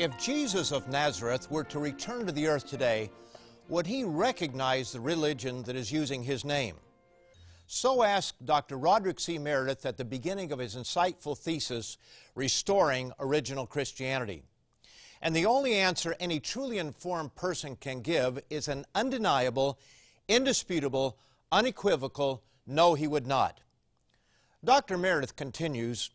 If Jesus of Nazareth were to return to the earth today, would he recognize the religion that is using his name? So asked Dr. Roderick C. Meredith at the beginning of his insightful thesis, Restoring Original Christianity. And the only answer any truly informed person can give is an undeniable, indisputable, unequivocal no, he would not. Dr. Meredith continues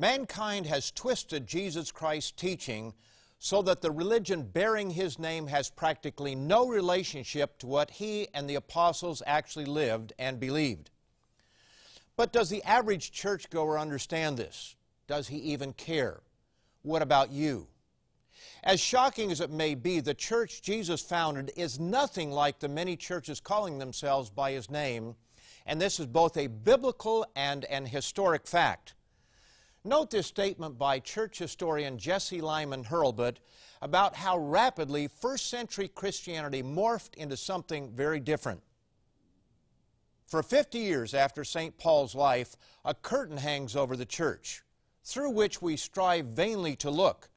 Mankind has twisted Jesus Christ's teaching so that the religion bearing his name has practically no relationship to what he and the apostles actually lived and believed. But does the average churchgoer understand this? Does he even care? What about you? As shocking as it may be, the church Jesus founded is nothing like the many churches calling themselves by his name, and this is both a biblical and an historic fact. Note this statement by church historian Jesse Lyman Hurlbut about how rapidly first century Christianity morphed into something very different. For 50 years after St. Paul's life, a curtain hangs over the church, through which we strive vainly to look.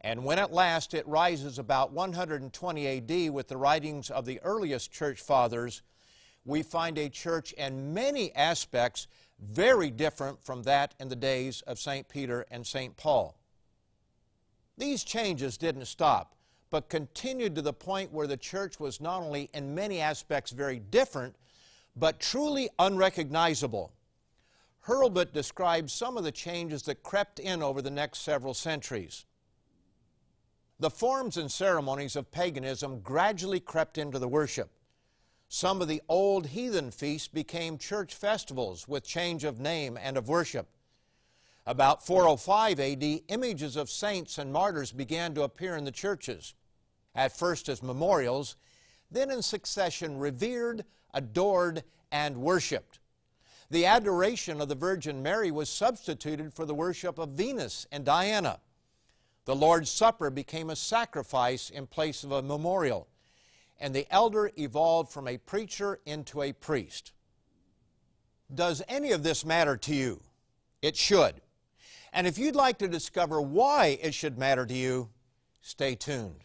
And when at last it rises about 120 AD with the writings of the earliest church fathers, we find a church in many aspects very different from that in the days of St. Peter and St. Paul. These changes didn't stop, but continued to the point where the church was not only in many aspects very different, but truly unrecognizable. Hurlbut describes some of the changes that crept in over the next several centuries. The forms and ceremonies of paganism gradually crept into the worship. Some of the old heathen feasts became church festivals with change of name and of worship. About 405 AD, images of saints and martyrs began to appear in the churches, at first as memorials, then in succession revered, adored, and worshiped. The adoration of the Virgin Mary was substituted for the worship of Venus and Diana. The Lord's Supper became a sacrifice in place of a memorial and the elder evolved from a preacher into a priest. Does any of this matter to you? It should. And if you'd like to discover why it should matter to you, stay tuned.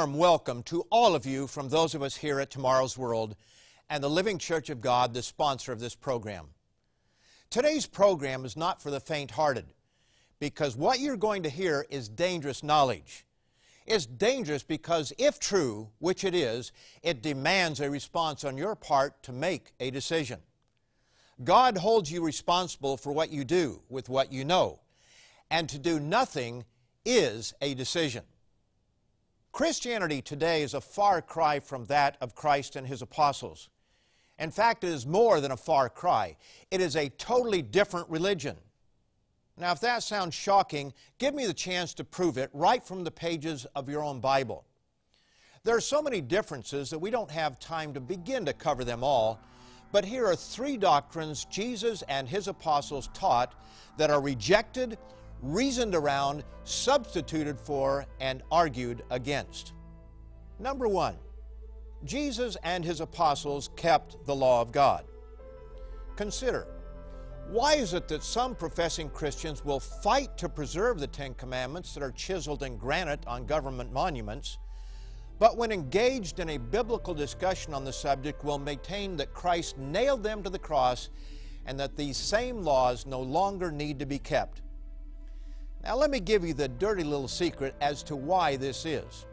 Warm welcome to all of you from those of us here at Tomorrow's World and the Living Church of God, the sponsor of this program. Today's program is not for the faint hearted because what you're going to hear is dangerous knowledge. It's dangerous because, if true, which it is, it demands a response on your part to make a decision. God holds you responsible for what you do with what you know, and to do nothing is a decision. Christianity today is a far cry from that of Christ and his apostles. In fact, it is more than a far cry. It is a totally different religion. Now, if that sounds shocking, give me the chance to prove it right from the pages of your own Bible. There are so many differences that we don't have time to begin to cover them all, but here are three doctrines Jesus and his apostles taught that are rejected reasoned around, substituted for, and argued against. Number one, Jesus and his apostles kept the law of God. Consider, why is it that some professing Christians will fight to preserve the Ten Commandments that are chiseled in granite on government monuments, but when engaged in a biblical discussion on the subject will maintain that Christ nailed them to the cross and that these same laws no longer need to be kept? Now, let me give you the dirty little secret as to why this is.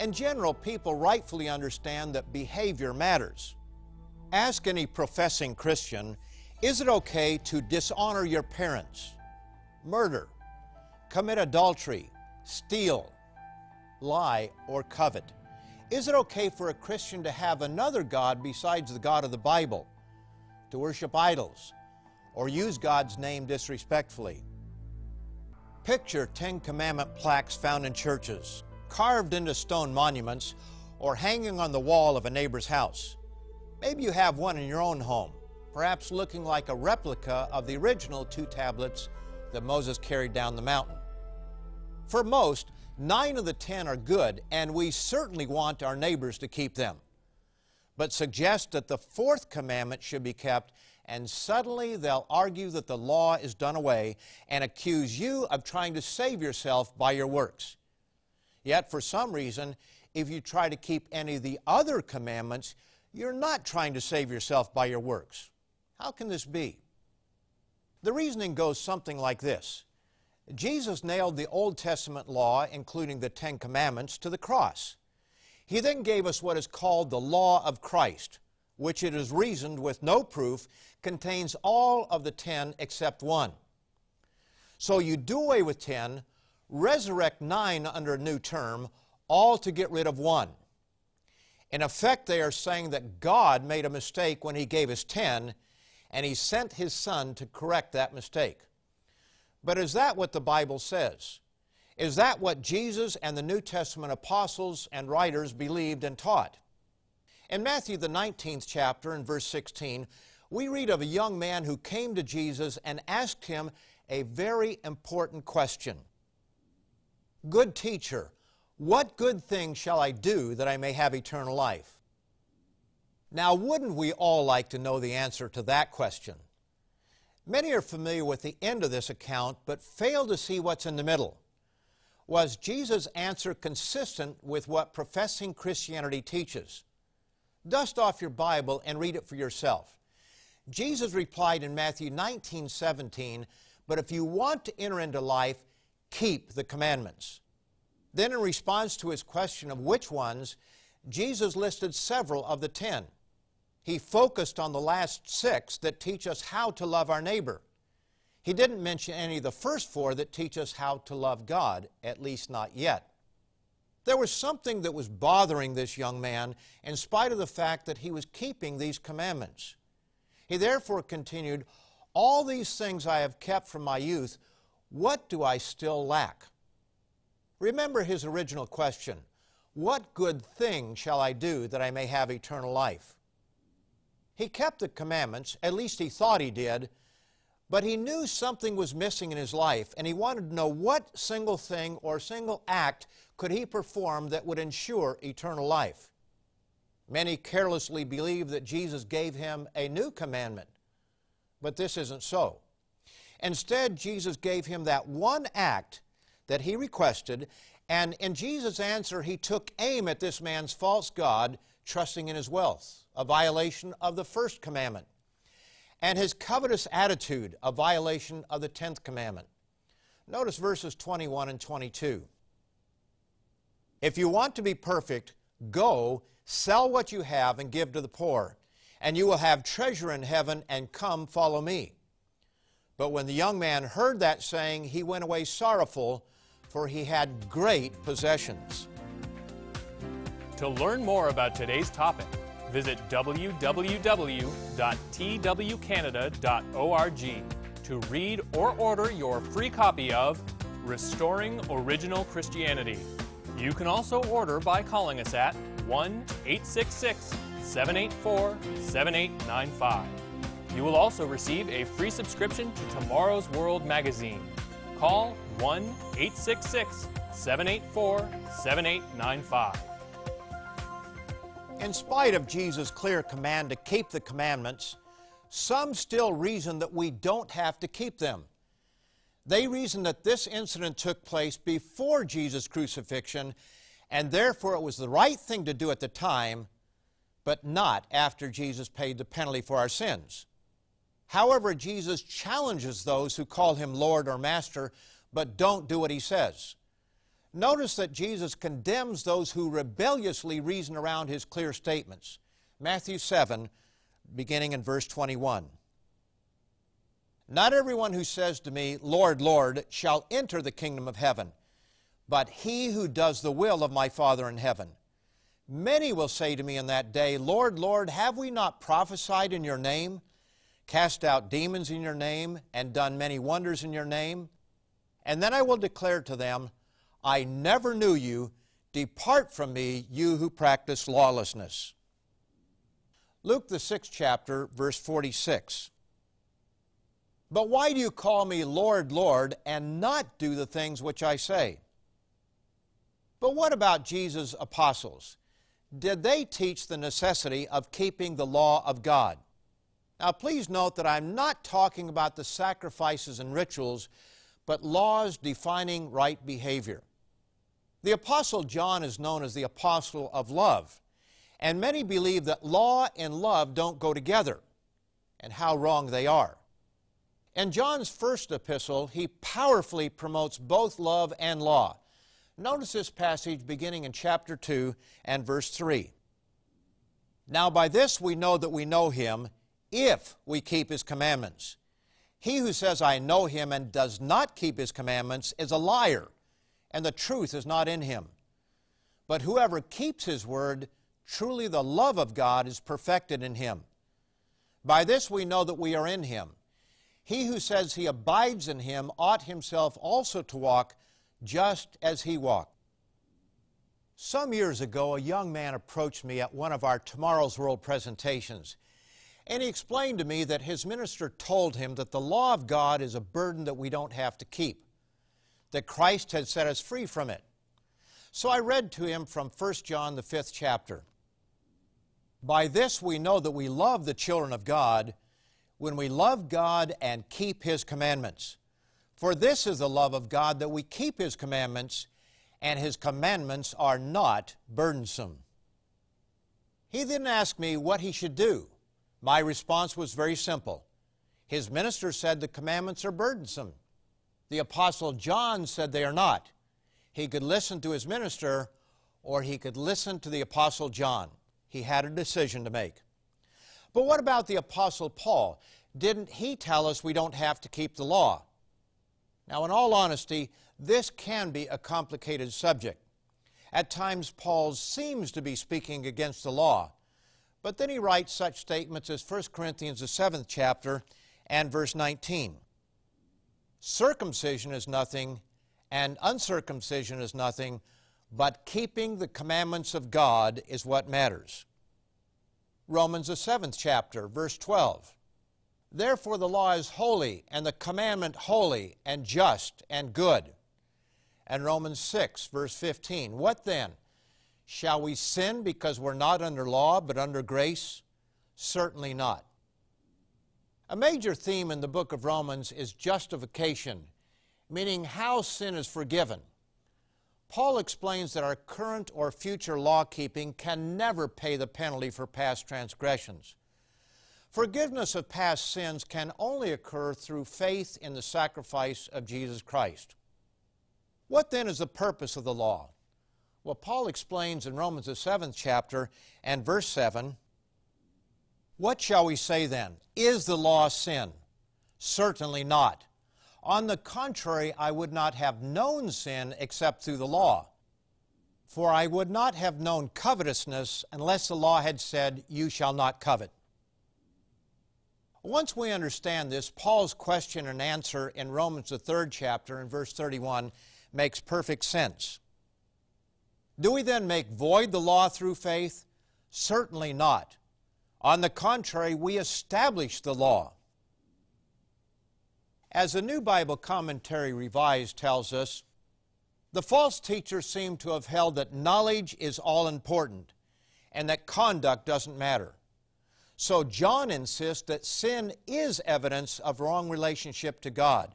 In general, people rightfully understand that behavior matters. Ask any professing Christian is it okay to dishonor your parents, murder, commit adultery, steal, lie, or covet? Is it okay for a Christian to have another God besides the God of the Bible, to worship idols, or use God's name disrespectfully? Picture Ten Commandment plaques found in churches, carved into stone monuments, or hanging on the wall of a neighbor's house. Maybe you have one in your own home, perhaps looking like a replica of the original two tablets that Moses carried down the mountain. For most, nine of the ten are good, and we certainly want our neighbors to keep them. But suggest that the fourth commandment should be kept, and suddenly they'll argue that the law is done away and accuse you of trying to save yourself by your works. Yet, for some reason, if you try to keep any of the other commandments, you're not trying to save yourself by your works. How can this be? The reasoning goes something like this Jesus nailed the Old Testament law, including the Ten Commandments, to the cross. He then gave us what is called the law of Christ, which it is reasoned with no proof contains all of the ten except one. So you do away with ten, resurrect nine under a new term, all to get rid of one. In effect, they are saying that God made a mistake when He gave us ten, and He sent His Son to correct that mistake. But is that what the Bible says? Is that what Jesus and the New Testament apostles and writers believed and taught? In Matthew, the 19th chapter, in verse 16, we read of a young man who came to Jesus and asked him a very important question Good teacher, what good thing shall I do that I may have eternal life? Now, wouldn't we all like to know the answer to that question? Many are familiar with the end of this account, but fail to see what's in the middle. Was Jesus' answer consistent with what professing Christianity teaches? Dust off your Bible and read it for yourself. Jesus replied in Matthew 19 17, But if you want to enter into life, keep the commandments. Then, in response to his question of which ones, Jesus listed several of the ten. He focused on the last six that teach us how to love our neighbor. He didn't mention any of the first four that teach us how to love God, at least not yet. There was something that was bothering this young man in spite of the fact that he was keeping these commandments. He therefore continued, All these things I have kept from my youth, what do I still lack? Remember his original question What good thing shall I do that I may have eternal life? He kept the commandments, at least he thought he did, but he knew something was missing in his life, and he wanted to know what single thing or single act could he perform that would ensure eternal life. Many carelessly believe that Jesus gave him a new commandment, but this isn't so. Instead, Jesus gave him that one act that he requested, and in Jesus' answer, he took aim at this man's false God, trusting in his wealth, a violation of the first commandment, and his covetous attitude, a violation of the tenth commandment. Notice verses 21 and 22. If you want to be perfect, go, sell what you have, and give to the poor, and you will have treasure in heaven, and come, follow me. But when the young man heard that saying, he went away sorrowful for he had great possessions. To learn more about today's topic, visit www.twcanada.org to read or order your free copy of Restoring Original Christianity. You can also order by calling us at 1 866 784 7895. You will also receive a free subscription to Tomorrow's World magazine. Call 1 866 784 7895. In spite of Jesus' clear command to keep the commandments, some still reason that we don't have to keep them. They reason that this incident took place before Jesus' crucifixion, and therefore it was the right thing to do at the time, but not after Jesus paid the penalty for our sins. However, Jesus challenges those who call him Lord or Master but don't do what he says. Notice that Jesus condemns those who rebelliously reason around his clear statements. Matthew 7, beginning in verse 21. Not everyone who says to me, Lord, Lord, shall enter the kingdom of heaven, but he who does the will of my Father in heaven. Many will say to me in that day, Lord, Lord, have we not prophesied in your name, cast out demons in your name, and done many wonders in your name? And then I will declare to them, I never knew you. Depart from me, you who practice lawlessness. Luke, the sixth chapter, verse 46. But why do you call me Lord, Lord, and not do the things which I say? But what about Jesus' apostles? Did they teach the necessity of keeping the law of God? Now, please note that I'm not talking about the sacrifices and rituals, but laws defining right behavior. The Apostle John is known as the Apostle of Love, and many believe that law and love don't go together, and how wrong they are. In John's first epistle, he powerfully promotes both love and law. Notice this passage beginning in chapter 2 and verse 3. Now, by this we know that we know him if we keep his commandments. He who says, I know him, and does not keep his commandments is a liar, and the truth is not in him. But whoever keeps his word, truly the love of God is perfected in him. By this we know that we are in him. He who says he abides in him ought himself also to walk just as he walked. Some years ago, a young man approached me at one of our Tomorrow's World presentations. And he explained to me that his minister told him that the law of God is a burden that we don't have to keep, that Christ had set us free from it. So I read to him from 1 John, the fifth chapter. By this we know that we love the children of God when we love God and keep His commandments. For this is the love of God that we keep His commandments, and His commandments are not burdensome. He then asked me what he should do. My response was very simple. His minister said the commandments are burdensome. The Apostle John said they are not. He could listen to his minister or he could listen to the Apostle John. He had a decision to make. But what about the Apostle Paul? Didn't he tell us we don't have to keep the law? Now, in all honesty, this can be a complicated subject. At times, Paul seems to be speaking against the law. But then he writes such statements as 1 Corinthians, the 7th chapter, and verse 19. Circumcision is nothing, and uncircumcision is nothing, but keeping the commandments of God is what matters. Romans, the 7th chapter, verse 12. Therefore the law is holy, and the commandment holy, and just, and good. And Romans 6, verse 15. What then? Shall we sin because we're not under law but under grace? Certainly not. A major theme in the book of Romans is justification, meaning how sin is forgiven. Paul explains that our current or future law keeping can never pay the penalty for past transgressions. Forgiveness of past sins can only occur through faith in the sacrifice of Jesus Christ. What then is the purpose of the law? Well, Paul explains in Romans, the seventh chapter and verse 7 What shall we say then? Is the law sin? Certainly not. On the contrary, I would not have known sin except through the law. For I would not have known covetousness unless the law had said, You shall not covet. Once we understand this, Paul's question and answer in Romans, the third chapter, in verse 31, makes perfect sense. Do we then make void the law through faith? Certainly not. On the contrary, we establish the law. As the New Bible Commentary Revised tells us, the false teachers seem to have held that knowledge is all important and that conduct doesn't matter. So John insists that sin is evidence of wrong relationship to God.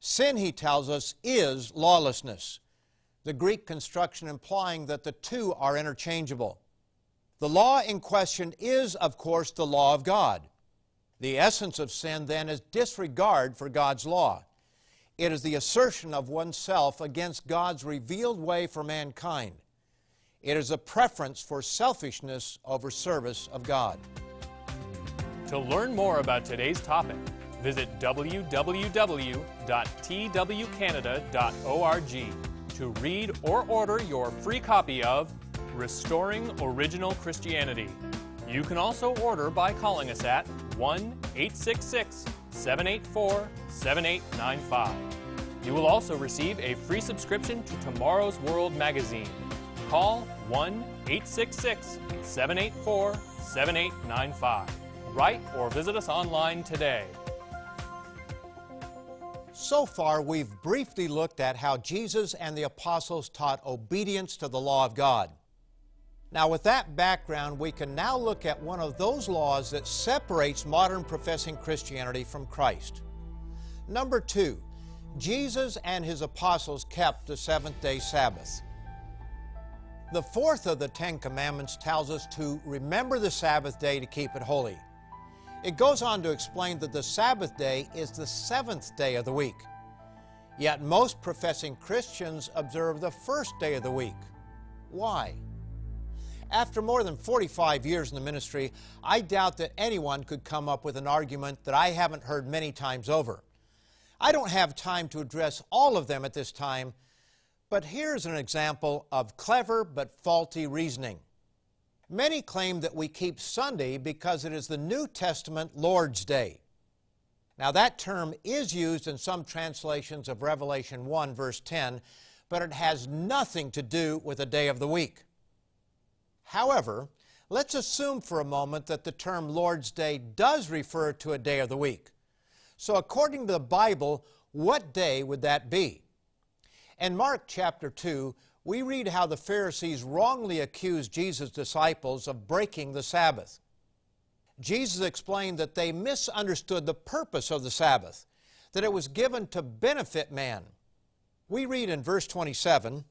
Sin, he tells us, is lawlessness the Greek construction implying that the two are interchangeable. The law in question is, of course, the law of God. The essence of sin, then, is disregard for God's law. It is the assertion of oneself against God's revealed way for mankind. It is a preference for selfishness over service of God. To learn more about today's topic, visit www.twcanada.org to read or order your free copy of Restoring Original Christianity. You can also order by calling us at 1 866 784 7895. You will also receive a free subscription to Tomorrow's World magazine. Call 1 866 784 7895. Write or visit us online today. So far, we've briefly looked at how Jesus and the apostles taught obedience to the law of God. Now, with that background, we can now look at one of those laws that separates modern professing Christianity from Christ. Number two, Jesus and his apostles kept the seventh day Sabbath. The fourth of the Ten Commandments tells us to remember the Sabbath day to keep it holy. It goes on to explain that the Sabbath day is the seventh day of the week. Yet most professing Christians observe the first day of the week. Why? After more than 45 years in the ministry, I doubt that anyone could come up with an argument that I haven't heard many times over. I don't have time to address all of them at this time, but here's an example of clever but faulty reasoning. Many claim that we keep Sunday because it is the New Testament Lord's Day. Now, that term is used in some translations of Revelation 1, verse 10, but it has nothing to do with a day of the week. However, let's assume for a moment that the term Lord's Day does refer to a day of the week. So, according to the Bible, what day would that be? In Mark chapter 2, we read how the Pharisees wrongly accused Jesus' disciples of breaking the Sabbath. Jesus explained that they misunderstood the purpose of the Sabbath, that it was given to benefit man. We read in verse 27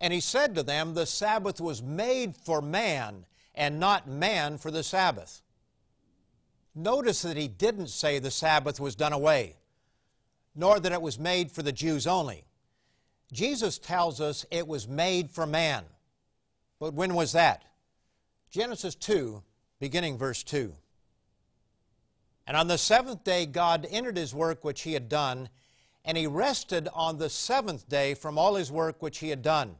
And he said to them, The Sabbath was made for man, and not man for the Sabbath. Notice that he didn't say the Sabbath was done away, nor that it was made for the Jews only. Jesus tells us it was made for man. But when was that? Genesis 2, beginning verse 2. And on the seventh day God entered his work which he had done, and he rested on the seventh day from all his work which he had done.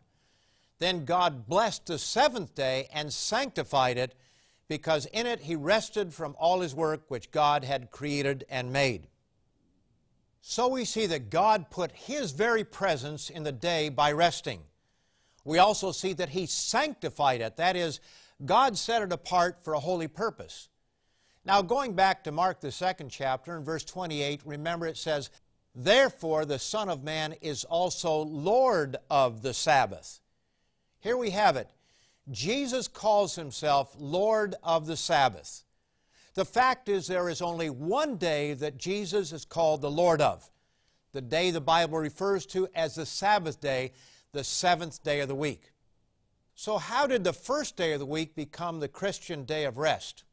Then God blessed the seventh day and sanctified it, because in it he rested from all his work which God had created and made. So we see that God put His very presence in the day by resting. We also see that He sanctified it. That is, God set it apart for a holy purpose. Now, going back to Mark, the second chapter, in verse 28, remember it says, Therefore the Son of Man is also Lord of the Sabbath. Here we have it. Jesus calls Himself Lord of the Sabbath. The fact is, there is only one day that Jesus is called the Lord of, the day the Bible refers to as the Sabbath day, the seventh day of the week. So, how did the first day of the week become the Christian day of rest?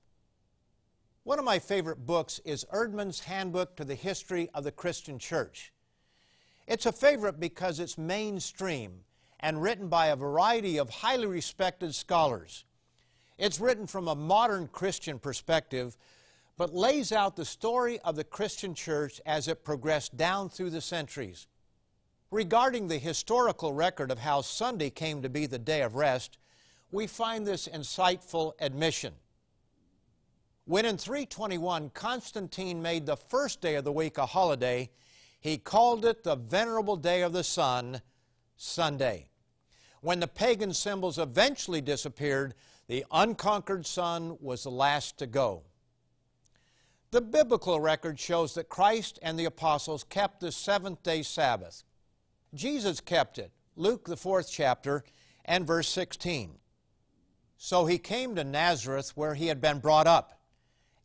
One of my favorite books is Eerdmans' Handbook to the History of the Christian Church. It's a favorite because it's mainstream and written by a variety of highly respected scholars. It's written from a modern Christian perspective, but lays out the story of the Christian church as it progressed down through the centuries. Regarding the historical record of how Sunday came to be the day of rest, we find this insightful admission. When in 321 Constantine made the first day of the week a holiday, he called it the Venerable Day of the Sun, Sunday. When the pagan symbols eventually disappeared, the unconquered sun was the last to go. The biblical record shows that Christ and the apostles kept the seventh day Sabbath. Jesus kept it, Luke, the fourth chapter, and verse 16. So he came to Nazareth where he had been brought up.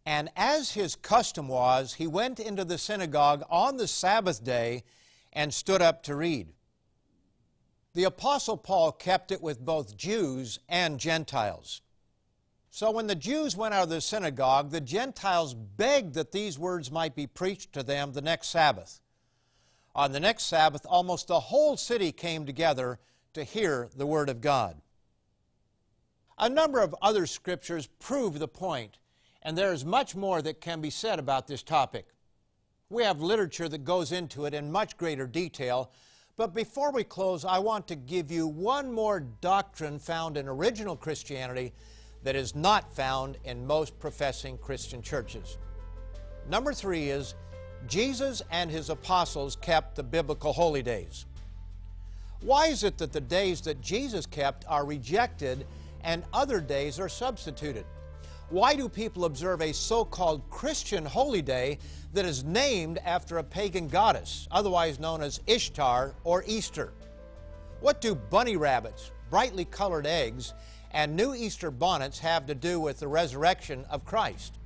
And as his custom was, he went into the synagogue on the Sabbath day and stood up to read. The Apostle Paul kept it with both Jews and Gentiles. So when the Jews went out of the synagogue, the Gentiles begged that these words might be preached to them the next Sabbath. On the next Sabbath, almost the whole city came together to hear the Word of God. A number of other scriptures prove the point, and there is much more that can be said about this topic. We have literature that goes into it in much greater detail, but before we close, I want to give you one more doctrine found in original Christianity that is not found in most professing Christian churches. Number three is Jesus and his apostles kept the biblical holy days. Why is it that the days that Jesus kept are rejected and other days are substituted? Why do people observe a so called Christian holy day that is named after a pagan goddess, otherwise known as Ishtar or Easter? What do bunny rabbits, brightly colored eggs, and new Easter bonnets have to do with the resurrection of Christ?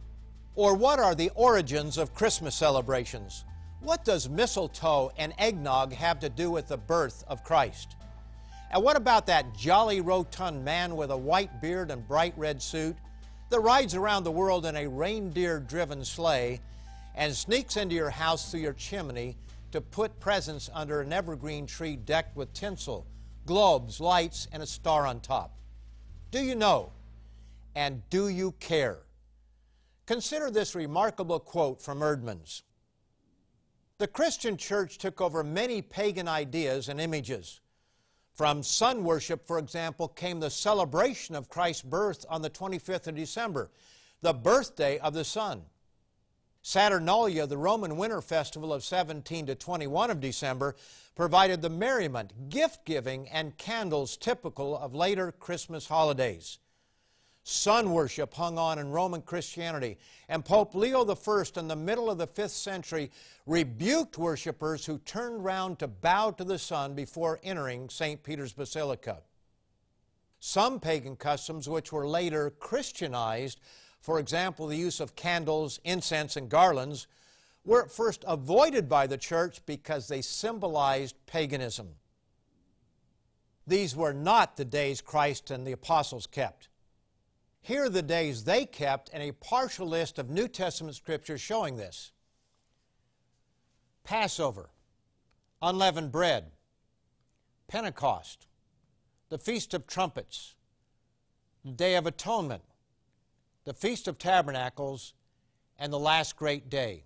Or what are the origins of Christmas celebrations? What does mistletoe and eggnog have to do with the birth of Christ? And what about that jolly rotund man with a white beard and bright red suit that rides around the world in a reindeer driven sleigh and sneaks into your house through your chimney to put presents under an evergreen tree decked with tinsel, globes, lights, and a star on top? Do you know? And do you care? Consider this remarkable quote from Eerdmans. The Christian church took over many pagan ideas and images. From sun worship, for example, came the celebration of Christ's birth on the 25th of December, the birthday of the sun. Saturnalia, the Roman winter festival of 17 to 21 of December, provided the merriment, gift giving, and candles typical of later Christmas holidays. Sun worship hung on in Roman Christianity, and Pope Leo I in the middle of the 5th century rebuked worshippers who turned round to bow to the sun before entering St. Peter's Basilica. Some pagan customs, which were later Christianized, for example, the use of candles, incense, and garlands, were at first avoided by the church because they symbolized paganism. These were not the days Christ and the apostles kept. Here are the days they kept and a partial list of New Testament scriptures showing this Passover, unleavened bread, Pentecost, the Feast of Trumpets, the Day of Atonement, the Feast of Tabernacles, and the last great day.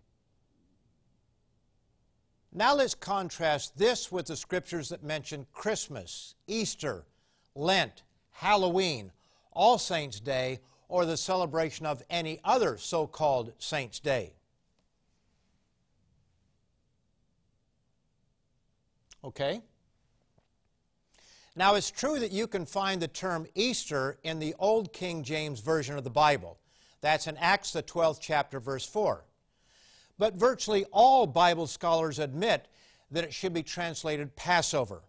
Now let's contrast this with the scriptures that mention Christmas, Easter, Lent, Halloween, all Saints' Day or the celebration of any other so called Saints' Day. Okay? Now, it's true that you can find the term Easter in the Old King James Version of the Bible. That's in Acts, the 12th chapter, verse 4. But virtually all Bible scholars admit that it should be translated Passover.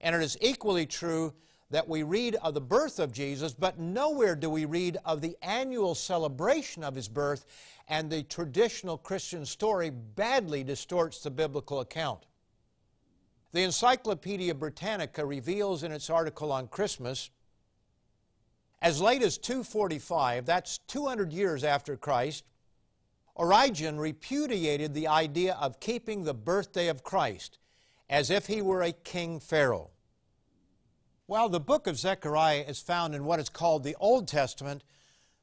And it is equally true that we read of the birth of Jesus, but nowhere do we read of the annual celebration of his birth, and the traditional Christian story badly distorts the biblical account. The Encyclopedia Britannica reveals in its article on Christmas as late as 245, that's 200 years after Christ, Origen repudiated the idea of keeping the birthday of Christ as if he were a king pharaoh. While the book of Zechariah is found in what is called the Old Testament,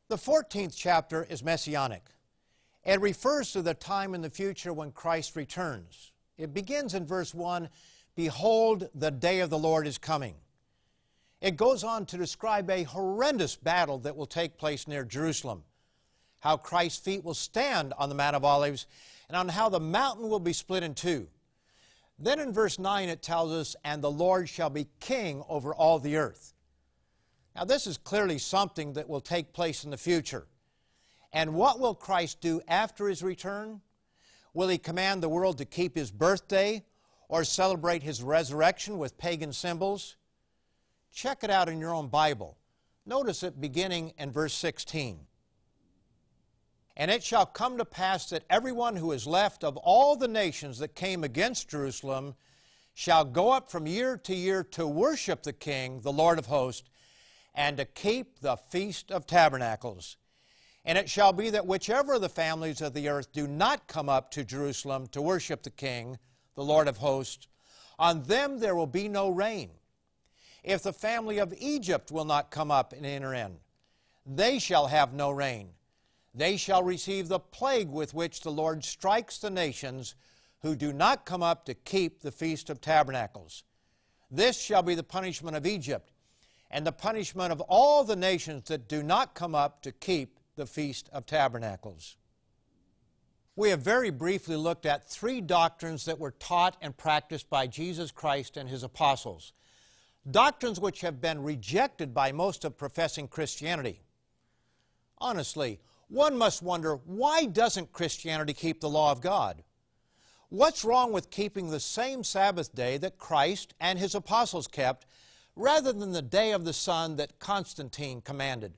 the 14th chapter is messianic. It refers to the time in the future when Christ returns. It begins in verse 1 Behold, the day of the Lord is coming. It goes on to describe a horrendous battle that will take place near Jerusalem, how Christ's feet will stand on the Mount of Olives, and on how the mountain will be split in two. Then in verse 9 it tells us, And the Lord shall be king over all the earth. Now, this is clearly something that will take place in the future. And what will Christ do after his return? Will he command the world to keep his birthday or celebrate his resurrection with pagan symbols? Check it out in your own Bible. Notice it beginning in verse 16. And it shall come to pass that everyone who is left of all the nations that came against Jerusalem shall go up from year to year to worship the King, the Lord of hosts, and to keep the Feast of Tabernacles. And it shall be that whichever of the families of the earth do not come up to Jerusalem to worship the King, the Lord of hosts, on them there will be no rain. If the family of Egypt will not come up and enter in, they shall have no rain they shall receive the plague with which the Lord strikes the nations who do not come up to keep the Feast of Tabernacles. This shall be the punishment of Egypt, and the punishment of all the nations that do not come up to keep the Feast of Tabernacles. We have very briefly looked at three doctrines that were taught and practiced by Jesus Christ and his apostles. Doctrines which have been rejected by most of professing Christianity. Honestly, one must wonder why doesn't Christianity keep the law of God? What's wrong with keeping the same Sabbath day that Christ and his apostles kept rather than the day of the sun that Constantine commanded?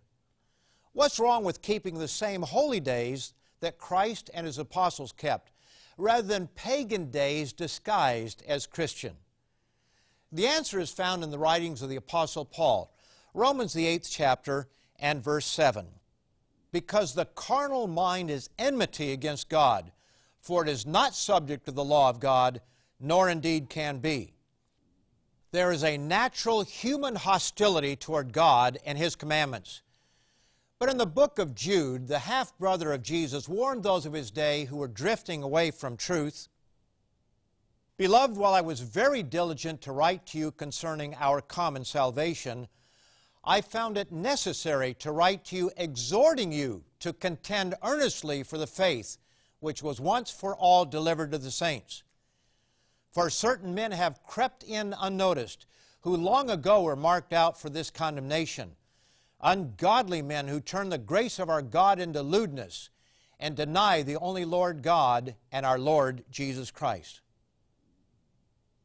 What's wrong with keeping the same holy days that Christ and his apostles kept, rather than pagan days disguised as Christian? The answer is found in the writings of the Apostle Paul, Romans, the eighth chapter, and verse 7. Because the carnal mind is enmity against God, for it is not subject to the law of God, nor indeed can be. There is a natural human hostility toward God and His commandments. But in the book of Jude, the half brother of Jesus warned those of his day who were drifting away from truth. Beloved, while I was very diligent to write to you concerning our common salvation, I found it necessary to write to you exhorting you to contend earnestly for the faith which was once for all delivered to the saints. For certain men have crept in unnoticed, who long ago were marked out for this condemnation ungodly men who turn the grace of our God into lewdness and deny the only Lord God and our Lord Jesus Christ.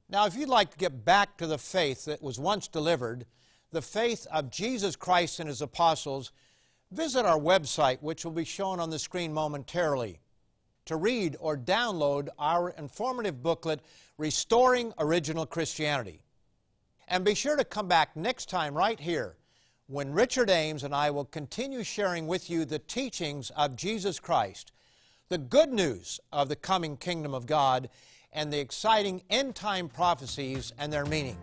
Now, if you'd like to get back to the faith that was once delivered, the faith of Jesus Christ and His apostles, visit our website, which will be shown on the screen momentarily, to read or download our informative booklet, Restoring Original Christianity. And be sure to come back next time right here when Richard Ames and I will continue sharing with you the teachings of Jesus Christ, the good news of the coming kingdom of God, and the exciting end time prophecies and their meaning.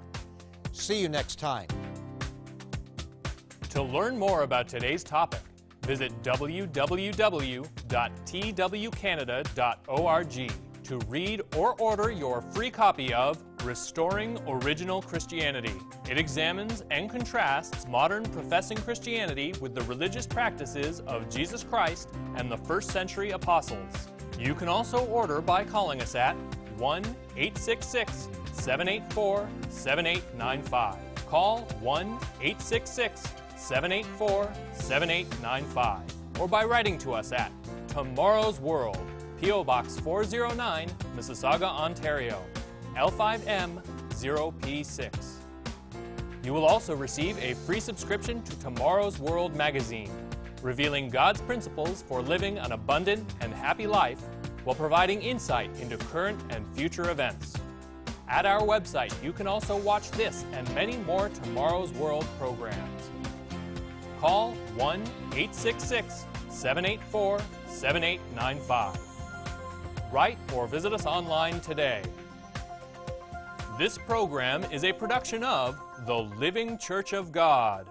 See you next time. To learn more about today's topic, visit www.twcanada.org to read or order your free copy of Restoring Original Christianity. It examines and contrasts modern professing Christianity with the religious practices of Jesus Christ and the first century apostles. You can also order by calling us at 1 866 784 7895. Call 1 866 784 7895 or by writing to us at Tomorrow's World. P.O. Box 409, Mississauga, Ontario, L5M 0P6. You will also receive a free subscription to Tomorrow's World magazine, revealing God's principles for living an abundant and happy life while providing insight into current and future events. At our website, you can also watch this and many more Tomorrow's World programs. Call 1 866 784 7895 write, or visit us online today. This program is a production of the Living Church of God.